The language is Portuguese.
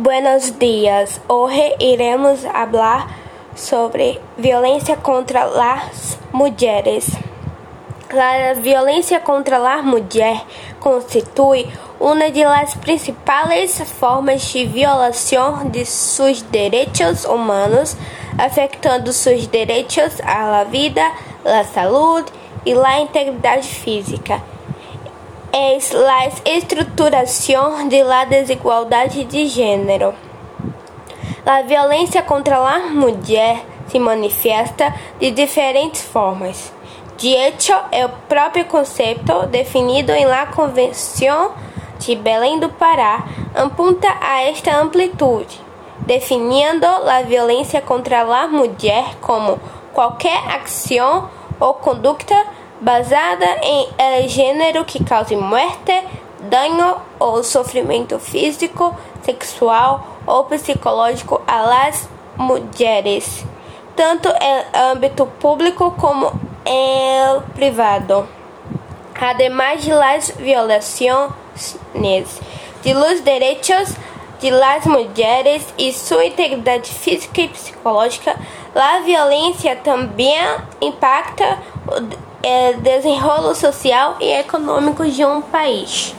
Buenos dias. Hoje iremos falar sobre violência contra as mulheres. A violência contra a mulher constitui uma das principais formas de violação de seus direitos humanos, afetando seus direitos à vida, à saúde e à integridade física es la estruturación de la desigualdad de género. A violência contra a mulher se manifesta de diferentes formas. De hecho, é o próprio conceito definido em la Convenção de Belém do Pará apunta a esta amplitude, definindo a violência contra a mulher como qualquer ação ou conduta basada em el gênero que cause morte, dano ou sofrimento físico, sexual ou psicológico las mulheres, tanto em âmbito público como em privado. Ademais de las violações de los derechos de las mulheres e sua integridade física e psicológica, a violência também impacta é, desenrolo social e econômico de um país.